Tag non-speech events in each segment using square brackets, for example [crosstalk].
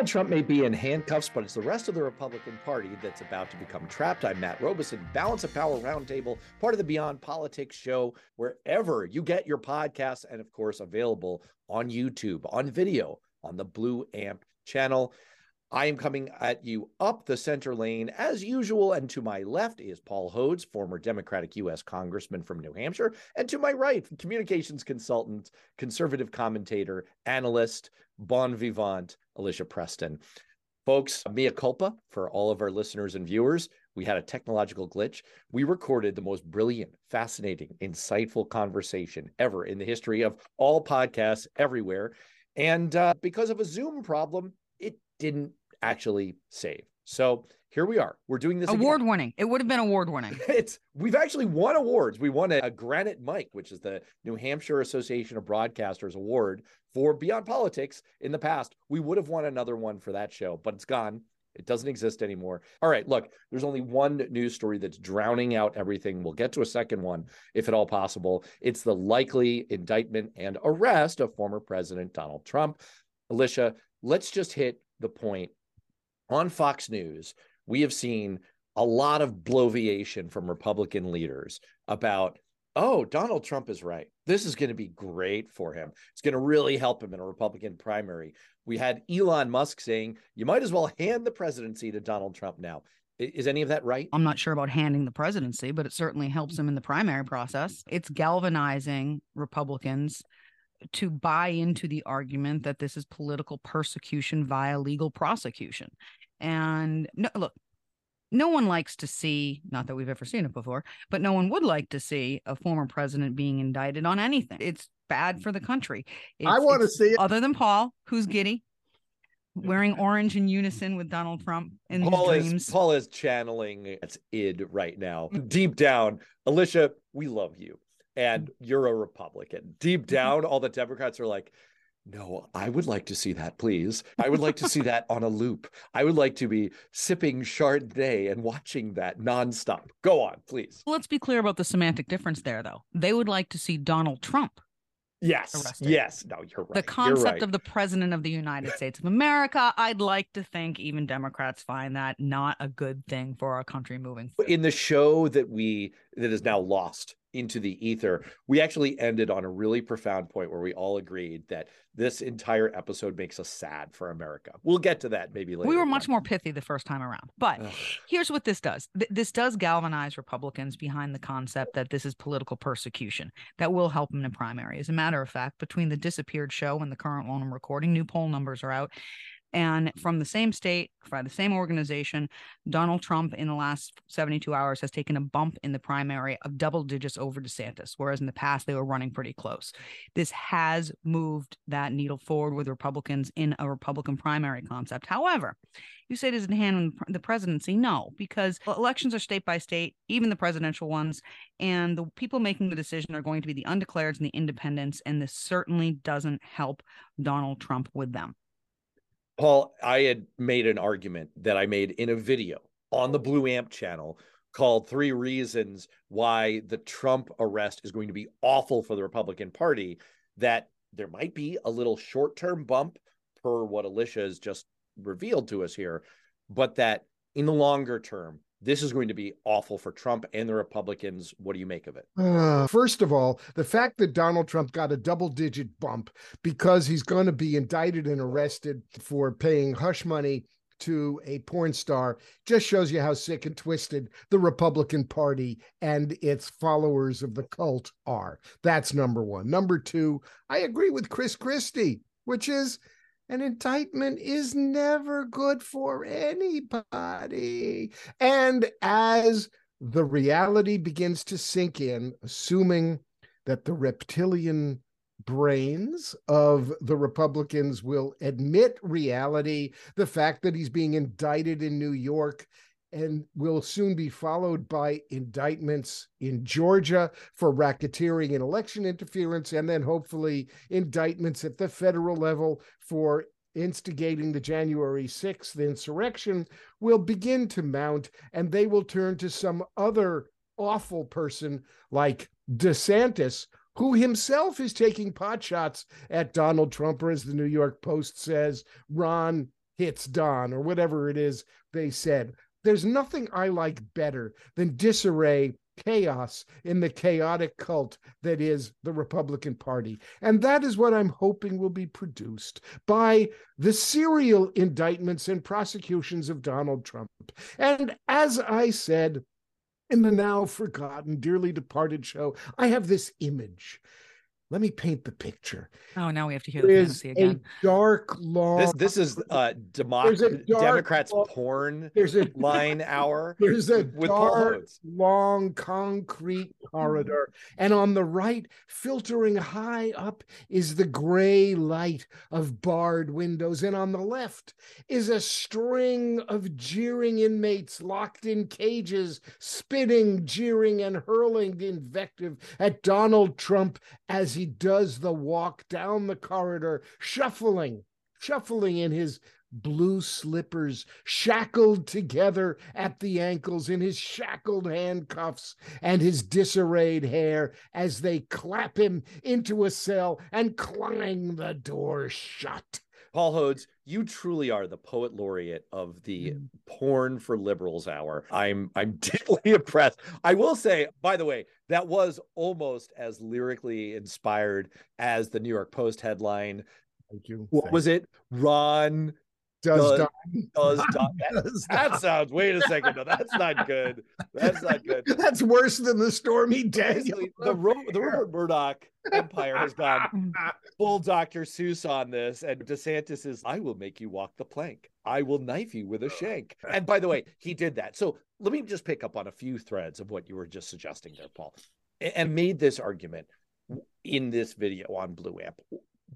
Donald Trump may be in handcuffs, but it's the rest of the Republican Party that's about to become trapped. I'm Matt Robison, Balance of Power Roundtable, part of the Beyond Politics show, wherever you get your podcasts, and of course, available on YouTube, on video, on the Blue Amp channel. I am coming at you up the center lane as usual. And to my left is Paul Hodes, former Democratic U.S. Congressman from New Hampshire. And to my right, communications consultant, conservative commentator, analyst, bon vivant, Alicia Preston. Folks, mea culpa for all of our listeners and viewers. We had a technological glitch. We recorded the most brilliant, fascinating, insightful conversation ever in the history of all podcasts everywhere. And uh, because of a Zoom problem, it didn't actually save. So here we are. We're doing this award again. winning. It would have been award winning. [laughs] it's we've actually won awards. We won a, a, Granite Mike, which is the New Hampshire Association of Broadcasters Award for Beyond Politics in the past. We would have won another one for that show, but it's gone. It doesn't exist anymore. All right, look, there's only one news story that's drowning out everything. We'll get to a second one if at all possible. It's the likely indictment and arrest of former President Donald Trump. Alicia, let's just hit the point on Fox News, we have seen a lot of bloviation from Republican leaders about, oh, Donald Trump is right. This is going to be great for him. It's going to really help him in a Republican primary. We had Elon Musk saying, you might as well hand the presidency to Donald Trump now. Is any of that right? I'm not sure about handing the presidency, but it certainly helps him in the primary process. It's galvanizing Republicans to buy into the argument that this is political persecution via legal prosecution. And no, look, no one likes to see, not that we've ever seen it before, but no one would like to see a former president being indicted on anything. It's bad for the mm-hmm. country. It's, I want to see it. Other than Paul, who's giddy, wearing orange in unison with Donald Trump in Paul his dreams. Is, Paul is channeling its id right now. Deep down, Alicia, we love you. And you're a Republican. Deep [laughs] down, all the Democrats are like, no, I would like to see that, please. I would like to see that on a loop. I would like to be sipping Chardonnay and watching that nonstop. Go on, please. Let's be clear about the semantic difference there, though. They would like to see Donald Trump. Yes. Arrested. Yes. No, you're right. The concept right. of the president of the United States of America, I'd like to think even Democrats find that not a good thing for our country moving forward. In the show that we that is now lost into the ether, we actually ended on a really profound point where we all agreed that this entire episode makes us sad for America. We'll get to that maybe later. We were much more pithy the first time around. But Ugh. here's what this does Th- this does galvanize Republicans behind the concept that this is political persecution that will help them in a primary. As a matter of fact, between the disappeared show and the current one I'm recording, new poll numbers are out. And from the same state, by the same organization, Donald Trump in the last 72 hours has taken a bump in the primary of double digits over DeSantis, whereas in the past they were running pretty close. This has moved that needle forward with Republicans in a Republican primary concept. However, you say it is in hand the presidency? No, because elections are state by state, even the presidential ones, and the people making the decision are going to be the undeclareds and the independents, and this certainly doesn't help Donald Trump with them. Paul, I had made an argument that I made in a video on the Blue Amp channel called Three Reasons Why the Trump Arrest is Going to Be Awful for the Republican Party. That there might be a little short term bump per what Alicia has just revealed to us here, but that in the longer term, this is going to be awful for Trump and the Republicans. What do you make of it? Uh, first of all, the fact that Donald Trump got a double digit bump because he's going to be indicted and arrested for paying hush money to a porn star just shows you how sick and twisted the Republican Party and its followers of the cult are. That's number one. Number two, I agree with Chris Christie, which is an indictment is never good for anybody. And as the reality begins to sink in, assuming that the reptilian brains of the Republicans will admit reality, the fact that he's being indicted in New York and will soon be followed by indictments in Georgia for racketeering and election interference, and then hopefully indictments at the federal level for instigating the January 6th insurrection will begin to mount, and they will turn to some other awful person like DeSantis, who himself is taking potshots at Donald Trump, or as the New York Post says, Ron hits Don, or whatever it is they said. There's nothing I like better than disarray chaos in the chaotic cult that is the Republican Party. And that is what I'm hoping will be produced by the serial indictments and prosecutions of Donald Trump. And as I said in the now forgotten, dearly departed show, I have this image let me paint the picture. Oh, now we have to hear the fantasy again. A dark, long. This this is uh democ- Democrats long, porn. There's a line hour. [laughs] There's a with dark, long concrete corridor, and on the right, filtering high up, is the gray light of barred windows, and on the left is a string of jeering inmates locked in cages, spitting, jeering, and hurling invective at Donald Trump as he does the walk down the corridor, shuffling, shuffling in his blue slippers, shackled together at the ankles in his shackled handcuffs and his disarrayed hair as they clap him into a cell and clang the door shut. Paul Hodes, you truly are the poet laureate of the mm. porn for liberals hour. I'm I'm [laughs] deeply impressed. I will say, by the way, that was almost as lyrically inspired as the New York Post headline. Thank you. What was it? Ron does, does Does [laughs] That, that, sounds. Wait a second. No, that's not good. That's not good. [laughs] That's worse than the Stormy Daniel. The the Rupert Murdoch empire has gone [laughs] full Dr. Seuss on this, and DeSantis is. I will make you walk the plank. I will knife you with a shank. And by the way, he did that. So let me just pick up on a few threads of what you were just suggesting there, Paul, and made this argument in this video on Blue Amp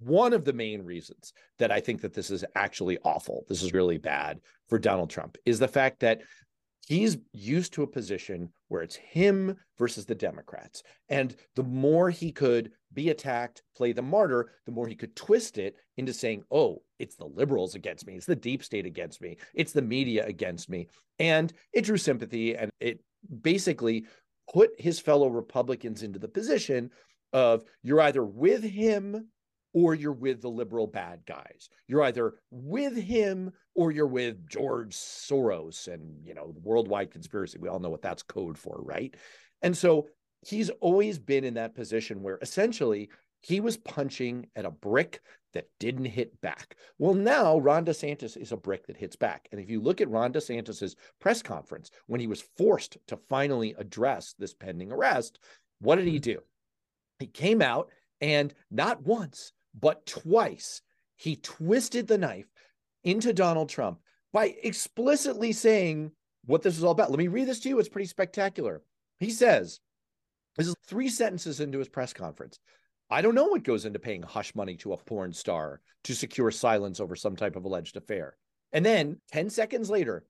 one of the main reasons that I think that this is actually awful, this is really bad for Donald Trump, is the fact that he's used to a position where it's him versus the Democrats. And the more he could be attacked, play the martyr, the more he could twist it into saying, oh, it's the liberals against me, it's the deep state against me, it's the media against me. And it drew sympathy and it basically put his fellow Republicans into the position of you're either with him or you're with the liberal bad guys. You're either with him or you're with George Soros and, you know, the worldwide conspiracy. We all know what that's code for, right? And so he's always been in that position where essentially he was punching at a brick that didn't hit back. Well, now Ron DeSantis is a brick that hits back. And if you look at Ron DeSantis's press conference when he was forced to finally address this pending arrest, what did he mm-hmm. do? He came out and not once, but twice he twisted the knife into Donald Trump by explicitly saying what this is all about. Let me read this to you. It's pretty spectacular. He says, this is three sentences into his press conference. I don't know what goes into paying hush money to a porn star to secure silence over some type of alleged affair. And then 10 seconds later,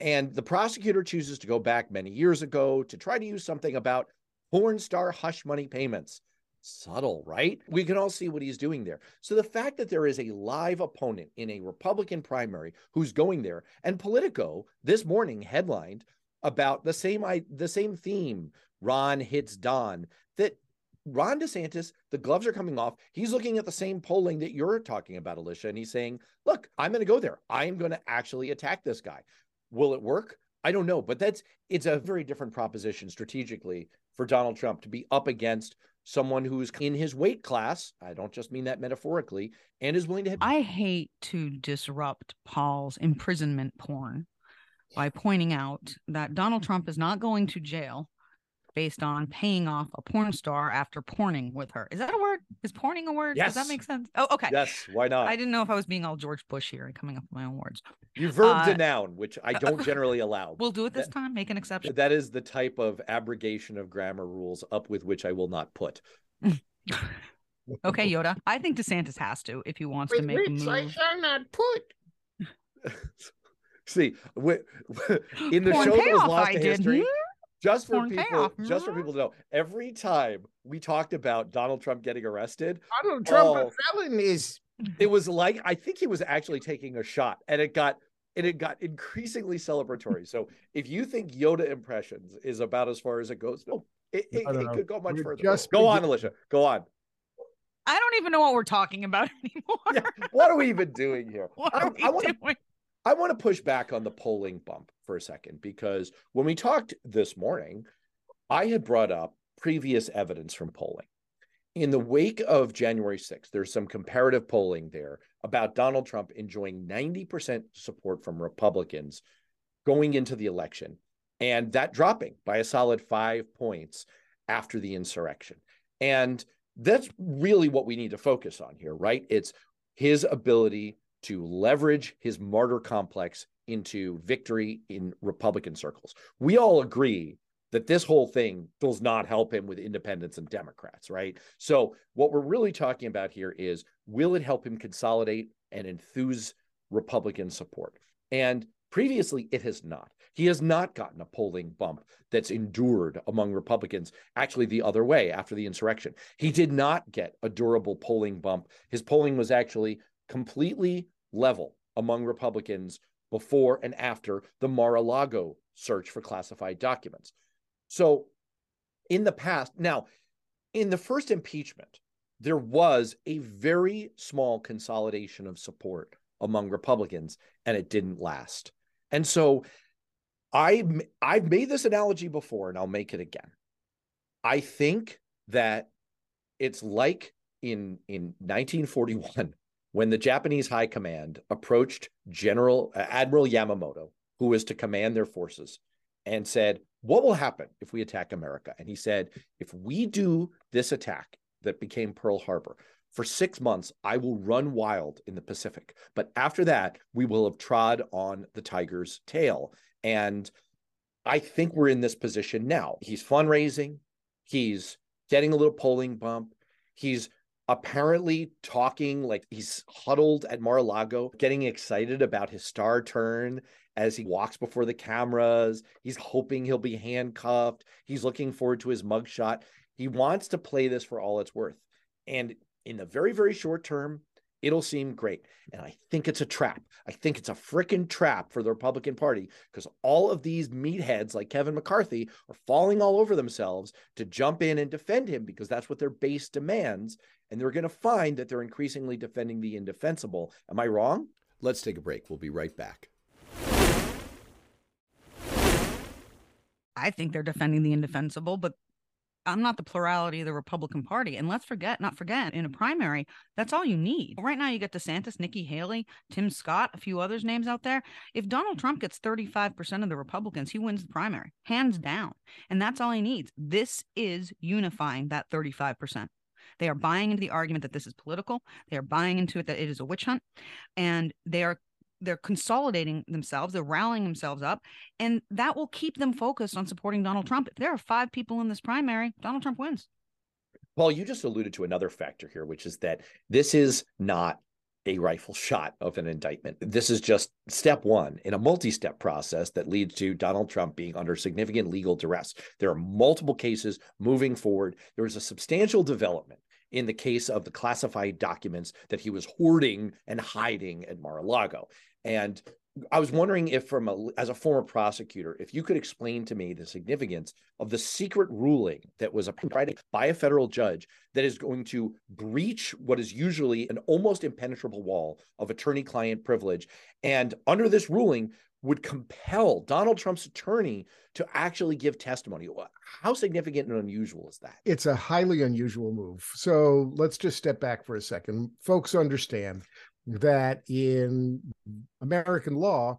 and the prosecutor chooses to go back many years ago to try to use something about porn star hush money payments subtle, right? We can all see what he's doing there. So the fact that there is a live opponent in a Republican primary who's going there, and Politico this morning headlined about the same I, the same theme. Ron hits Don. That Ron DeSantis, the gloves are coming off. He's looking at the same polling that you're talking about, Alicia, and he's saying, "Look, I'm going to go there. I am going to actually attack this guy. Will it work? I don't know, but that's it's a very different proposition strategically for Donald Trump to be up against someone who's in his weight class. I don't just mean that metaphorically, and is willing to. I hate to disrupt Paul's imprisonment porn by pointing out that Donald Trump is not going to jail based on paying off a porn star after porning with her. Is that a word? Is porning a word? Yes. Does that make sense? Oh, okay. Yes. Why not? I didn't know if I was being all George Bush here and coming up with my own words. You verbed uh, a noun, which I don't [laughs] generally allow. We'll do it this that, time. Make an exception. That is the type of abrogation of grammar rules up with which I will not put. [laughs] okay, Yoda. I think DeSantis has to if he wants to make a move. I shall not put. [laughs] See, in the Porn show that was lost to history, hmm? Just for Porn people, payoff. just for people to know, every time we talked about Donald Trump getting arrested, Donald Trump oh, a felon is. It was like I think he was actually taking a shot, and it got and it got increasingly celebratory. so if you think Yoda impressions is about as far as it goes, no, it, it, it could go much we're further. Just go on, Alicia. Go on. I don't even know what we're talking about [laughs] anymore. Yeah, what are we even doing here? what are we I, I wanna, doing? I want to push back on the polling bump for a second because when we talked this morning, I had brought up previous evidence from polling. In the wake of January 6th, there's some comparative polling there about Donald Trump enjoying 90% support from Republicans going into the election, and that dropping by a solid five points after the insurrection. And that's really what we need to focus on here, right? It's his ability to leverage his martyr complex into victory in Republican circles. We all agree that this whole thing does not help him with independents and Democrats, right? So, what we're really talking about here is will it help him consolidate and enthuse Republican support? And previously, it has not. He has not gotten a polling bump that's endured among Republicans, actually, the other way after the insurrection. He did not get a durable polling bump. His polling was actually completely level among Republicans before and after the Mar a Lago search for classified documents. So, in the past, now, in the first impeachment, there was a very small consolidation of support among Republicans, and it didn't last. And so, I I've made this analogy before and I'll make it again. I think that it's like in in 1941 when the Japanese high command approached General uh, Admiral Yamamoto who was to command their forces and said, "What will happen if we attack America?" And he said, "If we do this attack that became Pearl Harbor, for six months, I will run wild in the Pacific. But after that, we will have trod on the tiger's tail. And I think we're in this position now. He's fundraising, he's getting a little polling bump, he's apparently talking like he's huddled at Mar-a-Lago, getting excited about his star turn as he walks before the cameras. He's hoping he'll be handcuffed. He's looking forward to his mugshot. He wants to play this for all it's worth. And in the very, very short term, it'll seem great. And I think it's a trap. I think it's a freaking trap for the Republican Party because all of these meatheads like Kevin McCarthy are falling all over themselves to jump in and defend him because that's what their base demands. And they're going to find that they're increasingly defending the indefensible. Am I wrong? Let's take a break. We'll be right back. I think they're defending the indefensible, but I'm not the plurality of the Republican mm-hmm. Party. And let's forget, not forget, in a mm-hmm. primary, that's all you need. Right now, you get DeSantis, Nikki Haley, Tim Scott, a few others names out there. If Donald Trump mm-hmm. gets 35% of the Republicans, he wins the primary, hands down. And that's all he needs. This is unifying that 35%. They are buying into the argument that this is political. They are buying into it that it is a witch hunt. And they are they're consolidating themselves, they're rallying themselves up, and that will keep them focused on supporting Donald Trump. If there are five people in this primary, Donald Trump wins. Paul, you just alluded to another factor here, which is that this is not a rifle shot of an indictment. This is just step one in a multi step process that leads to Donald Trump being under significant legal duress. There are multiple cases moving forward. There is a substantial development in the case of the classified documents that he was hoarding and hiding at Mar-a-Lago. And I was wondering if, from a, as a former prosecutor, if you could explain to me the significance of the secret ruling that was applied by a federal judge that is going to breach what is usually an almost impenetrable wall of attorney-client privilege, and under this ruling would compel Donald Trump's attorney to actually give testimony. How significant and unusual is that? It's a highly unusual move. So let's just step back for a second. Folks understand that in American law,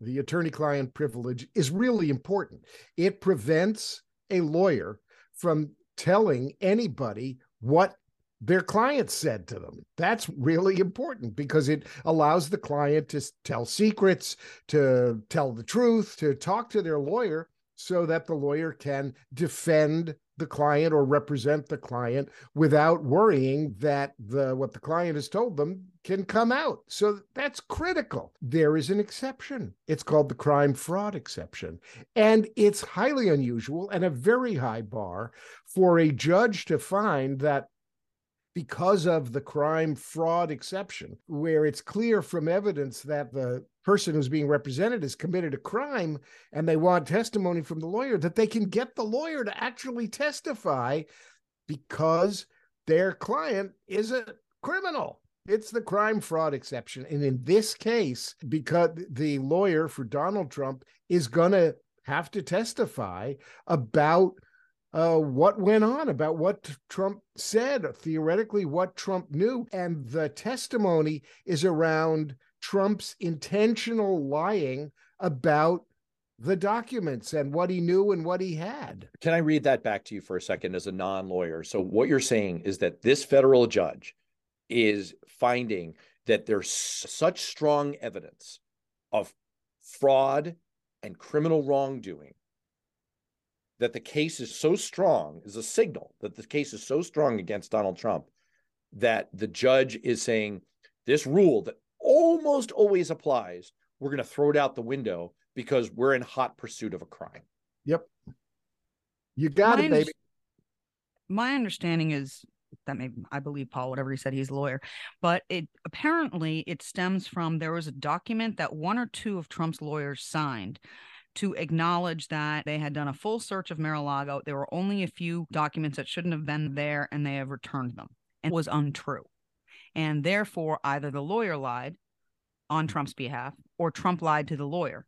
the attorney client privilege is really important. It prevents a lawyer from telling anybody what their clients said to them. That's really important because it allows the client to tell secrets, to tell the truth, to talk to their lawyer so that the lawyer can defend the client or represent the client without worrying that the what the client has told them can come out. So that's critical. There is an exception. It's called the crime fraud exception. And it's highly unusual and a very high bar for a judge to find that because of the crime fraud exception, where it's clear from evidence that the person who's being represented has committed a crime and they want testimony from the lawyer, that they can get the lawyer to actually testify because their client is a criminal. It's the crime fraud exception. And in this case, because the lawyer for Donald Trump is going to have to testify about uh, what went on, about what Trump said, theoretically, what Trump knew. And the testimony is around Trump's intentional lying about the documents and what he knew and what he had. Can I read that back to you for a second as a non lawyer? So, what you're saying is that this federal judge is finding that there's such strong evidence of fraud and criminal wrongdoing that the case is so strong is a signal that the case is so strong against Donald Trump that the judge is saying this rule that almost always applies, we're going to throw it out the window because we're in hot pursuit of a crime. Yep. You got My it, baby. my understanding is that may I believe Paul, whatever he said, he's a lawyer, but it apparently it stems from there was a document that one or two of Trump's lawyers signed to acknowledge that they had done a full search of Mar-a-Lago. There were only a few documents that shouldn't have been there, and they have returned them, and was untrue. And therefore, either the lawyer lied on Trump's behalf, or Trump lied to the lawyer,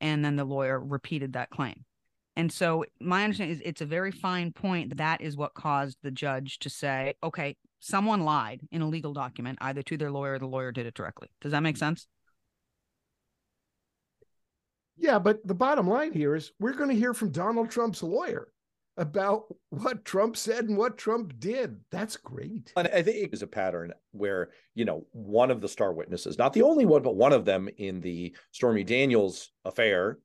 and then the lawyer repeated that claim. And so my understanding is it's a very fine point. That is what caused the judge to say, okay, someone lied in a legal document, either to their lawyer or the lawyer did it directly. Does that make sense? Yeah, but the bottom line here is we're going to hear from Donald Trump's lawyer about what Trump said and what Trump did. That's great. And I think it's a pattern where, you know, one of the star witnesses, not the only one, but one of them in the Stormy Daniels affair,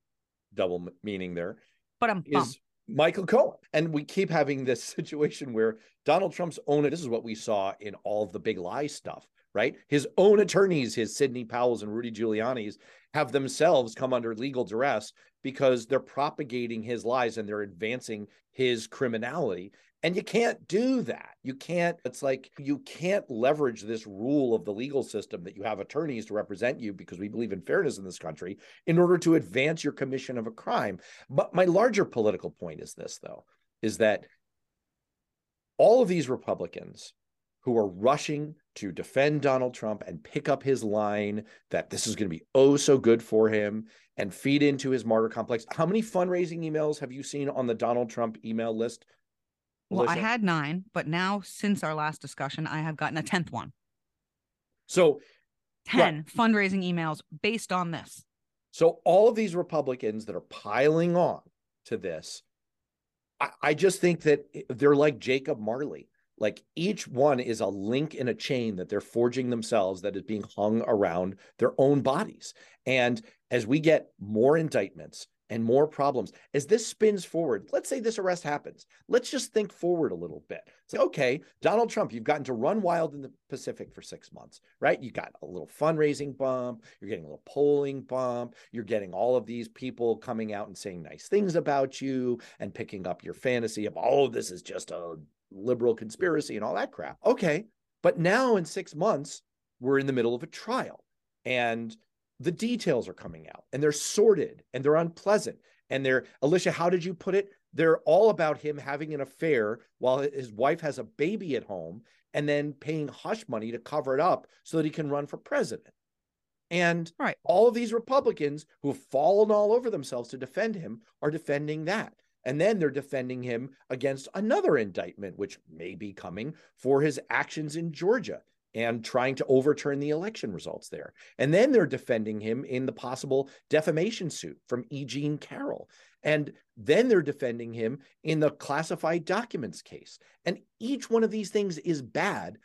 double meaning there, But I'm is Michael Cohen. And we keep having this [laughs] situation where Donald Trump's own, this is what we saw in all of the big lie stuff, right? His own attorneys, his Sidney Powell's and Rudy Giuliani's, have themselves come under legal duress because they're propagating his lies and they're advancing his criminality. And you can't do that. You can't, it's like you can't leverage this rule of the legal system that you have attorneys to represent you because we believe in fairness in this country in order to advance your commission of a crime. But my larger political point is this, though, is that all of these Republicans who are rushing to defend Donald Trump and pick up his line that this is going to be oh so good for him and feed into his martyr complex. How many fundraising emails have you seen on the Donald Trump email list? Well, I had nine, but now since our last discussion, I have gotten a tenth one. So 10 fundraising emails based on this. So all of these Republicans that are piling on to this, I, I just think that they're like Jacob Marley. Like each one is a link in a chain that they're forging themselves that is being hung around their own bodies. And as we get more indictments and more problems, as this spins forward, let's say this arrest happens. Let's just think forward a little bit. Say, okay, Donald Trump, you've gotten to run wild in the Pacific for six months, right? You got a little fundraising bump, you're getting a little polling bump, you're getting all of these people coming out and saying nice things about you and picking up your fantasy of, oh, this is just a liberal conspiracy and all that crap. Okay. But now in six months, we're in the middle of a trial and the details are coming out and they're sordid and they're unpleasant. And they're, Alicia, how did you put it? They're all about him having an affair while his wife has a baby at home and then paying hush money to cover it up so that he can run for president. And Right. all of these Republicans who have fallen all over themselves to defend him are defending that. And then they're defending him against another indictment, which may be coming for his actions in Georgia and trying to overturn the election results there. And then they're defending him in the possible defamation suit from E. Jean Carroll. And then they're defending him in the classified documents case. And each one of these things is bad.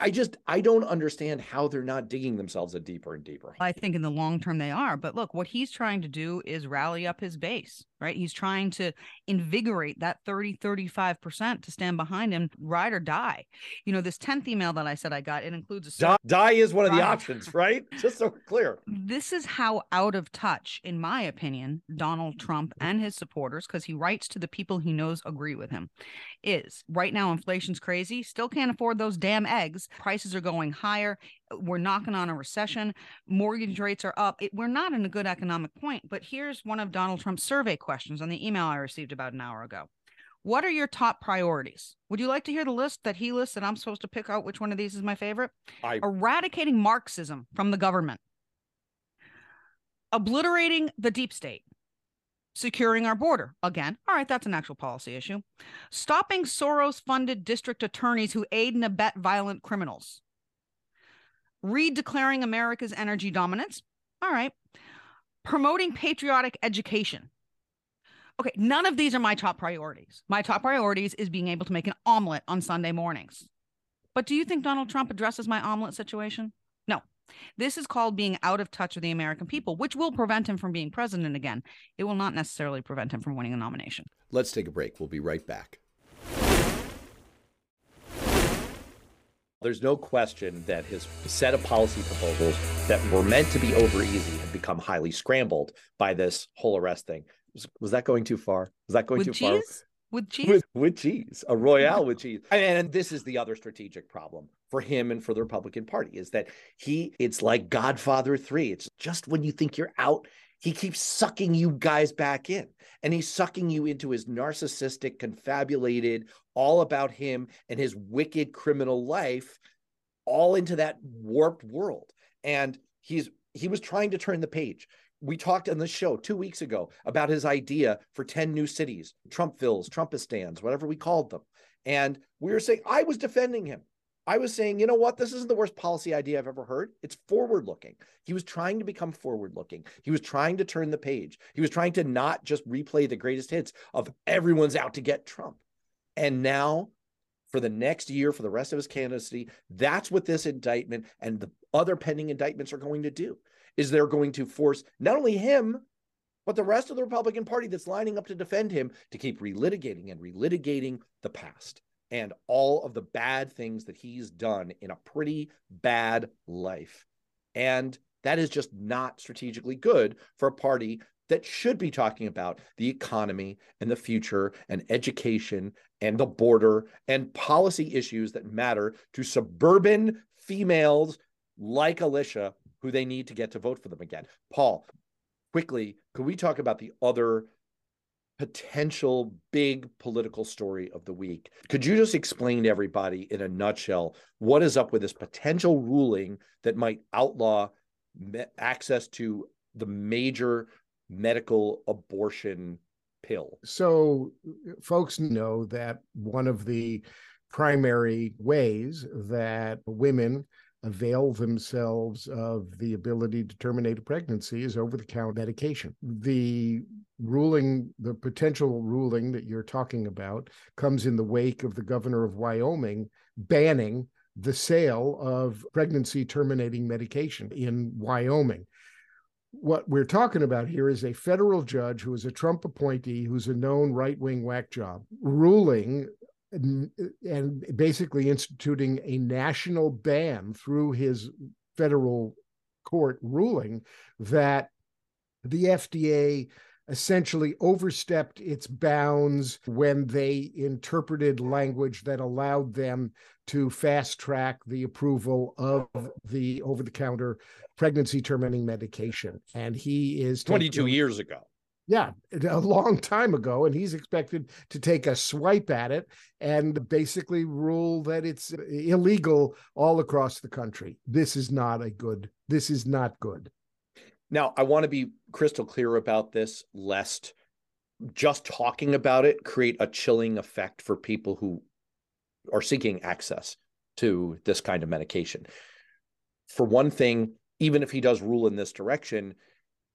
I just I don't understand how they're not digging themselves a deeper and deeper. I think in the long term they are. But look, what he's trying to do is rally up his base, right? He's trying to invigorate that 30, 35% to stand behind him, ride or die. You know, this 10th email that I said I got, it includes a Die, die is one of the options, right? [laughs] Just so we're clear. this is how out of touch, in my opinion, Donald Trump and his supporters, because he writes to the people he knows agree with him, is right now inflation's crazy. Still can't afford those damn eggs. Prices are going higher. We're knocking on a recession. Mortgage rates are up. It, we're not in a good economic point. But here's one of Donald Trump's survey questions on the email I received about an hour ago. What are your top priorities? Would you like to hear the list that he lists and I'm supposed to pick out which one of these is my favorite? I Eradicating Marxism from the government, obliterating the deep state, securing our border. Again, all right, that's an actual policy issue. Stopping Soros funded district attorneys who aid and abet violent criminals. Redeclaring America's energy dominance. All right. Promoting patriotic education. Okay, none of these are my top priorities. My top priorities is being able to make an omelet on Sunday mornings. But do you think Donald Trump addresses my omelet situation? No. This is called being out of touch with the American people, which will prevent him from being president again. It will not necessarily prevent him from winning a nomination. Let's take a break. We'll be right back. There's no question that his set of policy proposals that were meant to be over easy have become highly scrambled by this whole arrest thing. Was, was that going too far? Was that going with too cheese? far? With cheese? With, with cheese, a royale with cheese. And, and this is the other strategic problem for him and for the Republican Party is that he, it's like Godfather 3. It's just when you think you're out, he keeps sucking you guys back in. And he's sucking you into his narcissistic, confabulated, all about him and his wicked criminal life, all into that warped world. And he's he was trying to turn the page. We talked on the show two weeks ago about his idea for 10 new cities, Trumpvilles, Trumpistans, whatever we called them. And we were saying, I was defending him. I was saying, you know what? This isn't the worst policy idea I've ever heard. It's forward looking. He was trying to become forward looking. He was trying to turn the page. He was trying to not just replay the greatest hits of everyone's out to get Trump. And now, for the next year, for the rest of his candidacy, that's what this indictment and the other pending indictments are going to do. Is they're going to force not only him, but the rest of the Republican Party that's lining up to defend him to keep relitigating and relitigating the past and all of the bad things that he's done in a pretty bad life. And that is just not strategically good for a party that should be talking about the economy and the future and education and the border and policy issues that matter to suburban females like Alicia who they need to get to vote for them again. Paul, quickly, could we talk about the other potential big political story of the week. Could you just explain to everybody in a nutshell what is up with this potential ruling that might outlaw me- access to the major medical abortion pill? So, folks know that one of the primary ways that women avail themselves of the ability to terminate a pregnancy is over the counter medication. The ruling, the potential ruling that you're talking about, comes in the wake of the governor of Wyoming banning the sale of pregnancy terminating medication in Wyoming. What we're talking about here is a federal judge who is a Trump appointee, who's a known right wing whack job, ruling and, basically instituting a national ban through his federal court ruling that the FDA essentially overstepped its bounds when they interpreted language that allowed them to fast track the approval of the over the counter pregnancy terminating medication. And he is 22 years ago. Yeah, a long time ago. And he's expected to take a swipe at it and basically rule that it's uh, illegal all across the country. This is not a good, this is not good. Now, I want to be crystal clear about this, lest just talking about it create a chilling effect for people who are seeking access to this kind of medication. For one thing, even if he does rule in this direction,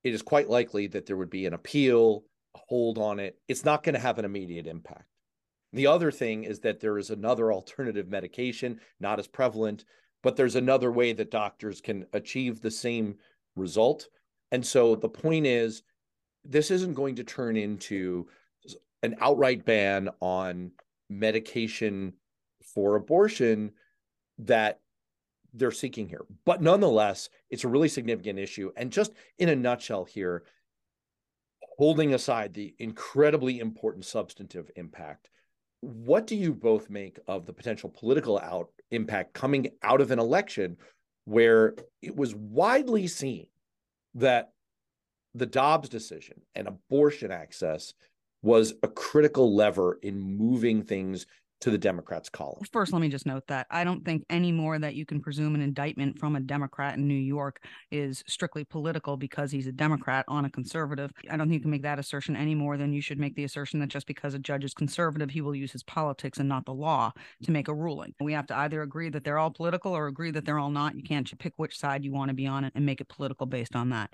it is quite likely that there would be an appeal, a hold on it. It's not going to have an immediate impact. The other thing is that there is another alternative medication, not as prevalent, but there's another way that doctors can achieve the same result. And so the point is, this isn't going to turn into an outright ban on medication for abortion that they're seeking here. But nonetheless, it's a really significant issue. And just in a nutshell here, holding aside the incredibly important substantive impact, what do you both make of the potential political out impact coming out of an election where it was widely seen that the Dobbs decision and abortion access was a critical lever in moving things to the Democrats' column. First, let me just note that I don't think any more that you can presume an indictment from a Democrat in New York is strictly political because he's a Democrat on a conservative. I don't think you can make that assertion any more than you should make the assertion that just because a judge is conservative, he will use his politics and not the law to make a ruling. We have to either agree that they're all political or agree that they're all not. You can't pick which side you want to be on and make it political based on that.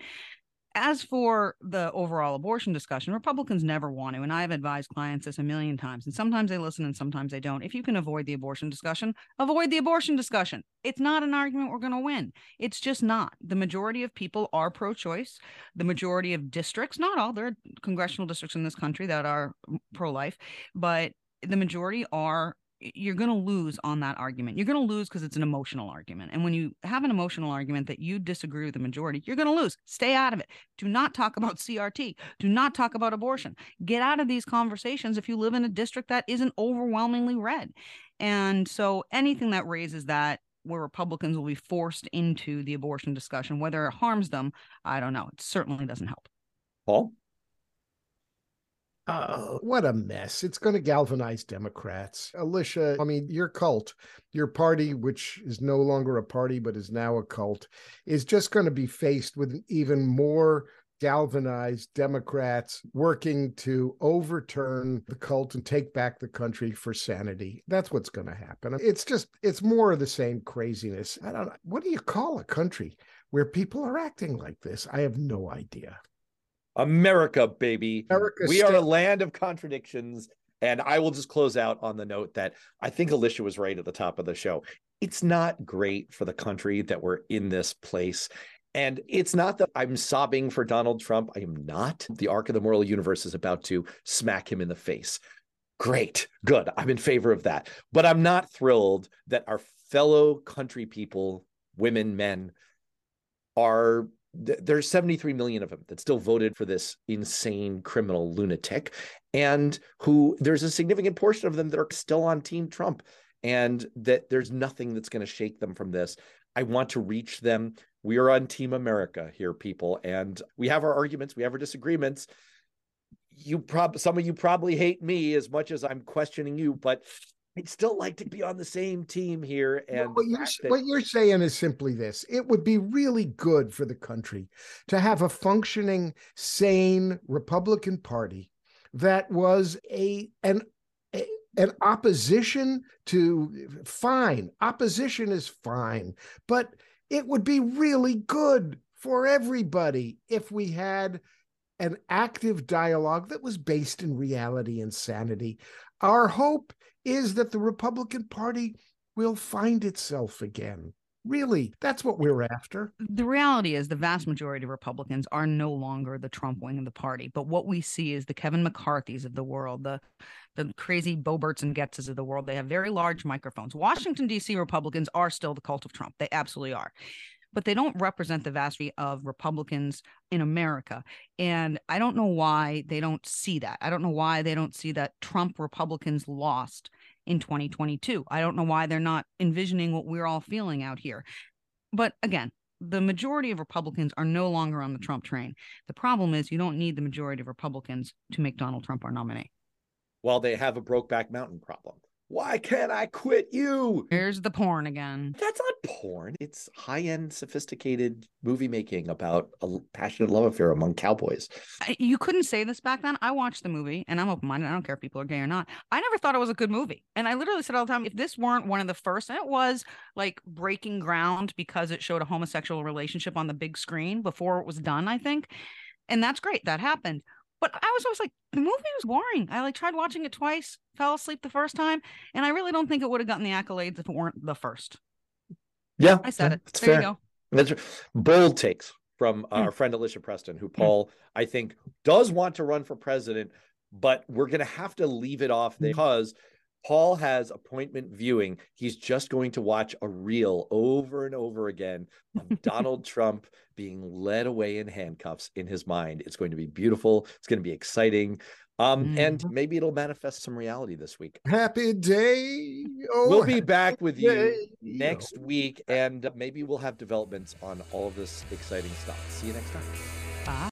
As for the overall abortion discussion, Republicans never want to. And I've advised clients this a million times. And sometimes they listen and sometimes they don't. If you can avoid the abortion discussion, avoid the abortion discussion. It's not an argument we're going to win. It's just not. The majority of people are pro choice. The majority of districts, not all, there are congressional districts in this country that are pro life, but the majority are you're going to lose on that argument. You're going to lose because it's an emotional argument. And when you have an emotional argument that you disagree with the majority, you're going to lose. Stay out of it. Do not talk about CRT. Do not talk about abortion. Get out of these conversations if you live in a district that isn't overwhelmingly red. And so anything that raises that where Republicans will be forced into the abortion discussion, whether it harms them, I don't know. It certainly doesn't help. Paul? What a mess. It's going to galvanize Democrats. Alicia, I mean, your cult, your party, which is no longer a party, but is now a cult, is just going to be faced with even more galvanized Democrats working to overturn the cult and take back the country for sanity. That's what's going to happen. It's just, it's more of the same craziness. I don't know. What do you call a country where people are acting like this? I have no idea. America, baby. America we are a land of contradictions. And I will just close out on the note that I think Alicia was right at the top of the show. It's not great for the country that we're in this place. And it's not that I'm sobbing for Donald Trump. I am not. The arc of the moral universe is about to smack him in the face. Great, good. I'm in favor of that. But I'm not thrilled that our fellow country people, women, men, are there's 73 million of them that still voted for this insane criminal lunatic and who there's a significant portion of them that are still on team trump and that there's nothing that's going to shake them from this. I want to reach them. We are on team america here people and we have our arguments we have our disagreements. You prob some of you probably hate me as much as i'm questioning you but I'd still like to be on the same team here. And what you're, that... what you're saying is simply this it would be really good for the country to have a functioning, sane Republican Party that was a an a, an opposition to fine opposition is fine but it would be really good for everybody if we had an active dialogue that was based in reality and sanity our hope is that the Republican Party will find itself again. Really, that's what we're after. The reality is, the vast majority of Republicans are no longer the Trump wing of the party. But what we see is the Kevin McCarthy's of the world, the the crazy Boeberts and Gaetzes of the world. They have very large microphones. Washington D.C. Republicans are still the cult of Trump. They absolutely are but they don't represent the vastly of Republicans in America. And I don't know why they don't see that. I don't know why they don't see that Trump Republicans lost in 2022. I don't know why they're not envisioning what we're all feeling out here. But again, the majority of Republicans are no longer on the Trump train. The problem is you don't need the majority of Republicans to make Donald Trump our nominee. Well, they have a Brokeback Mountain problem. Why can't I quit you? Here's the porn again. That's not porn. It's high end, sophisticated movie making about a passionate love affair among cowboys. You couldn't say this back then. I watched the movie and I'm open minded. I don't care if people are gay or not. I never thought it was a good movie. And I literally said all the time if this weren't one of the first, and it was like breaking ground because it showed a homosexual relationship on the big screen before it was done, I think. And that's great. That happened. But I was always like, the movie was boring. I like tried watching it twice, fell asleep the first time, and I really don't think it would have gotten the accolades if it weren't the first. Yeah, I said it. There fair. you go. That's bold takes from uh, mm. our friend Alicia Preston, who hmm. Paul mm. I think does want to run for president, but we're going to have to leave it off there because Paul has appointment viewing. He's just going to watch a reel over and over again of [laughs] Donald Trump being led away in handcuffs in his mind. It's going to be beautiful. It's going to be exciting. Um, mm-hmm. and maybe it'll manifest some reality this week. Happy day. Oh, we'll be back with you next week, and maybe we'll have developments on all of this exciting stuff. See you next time. Bye.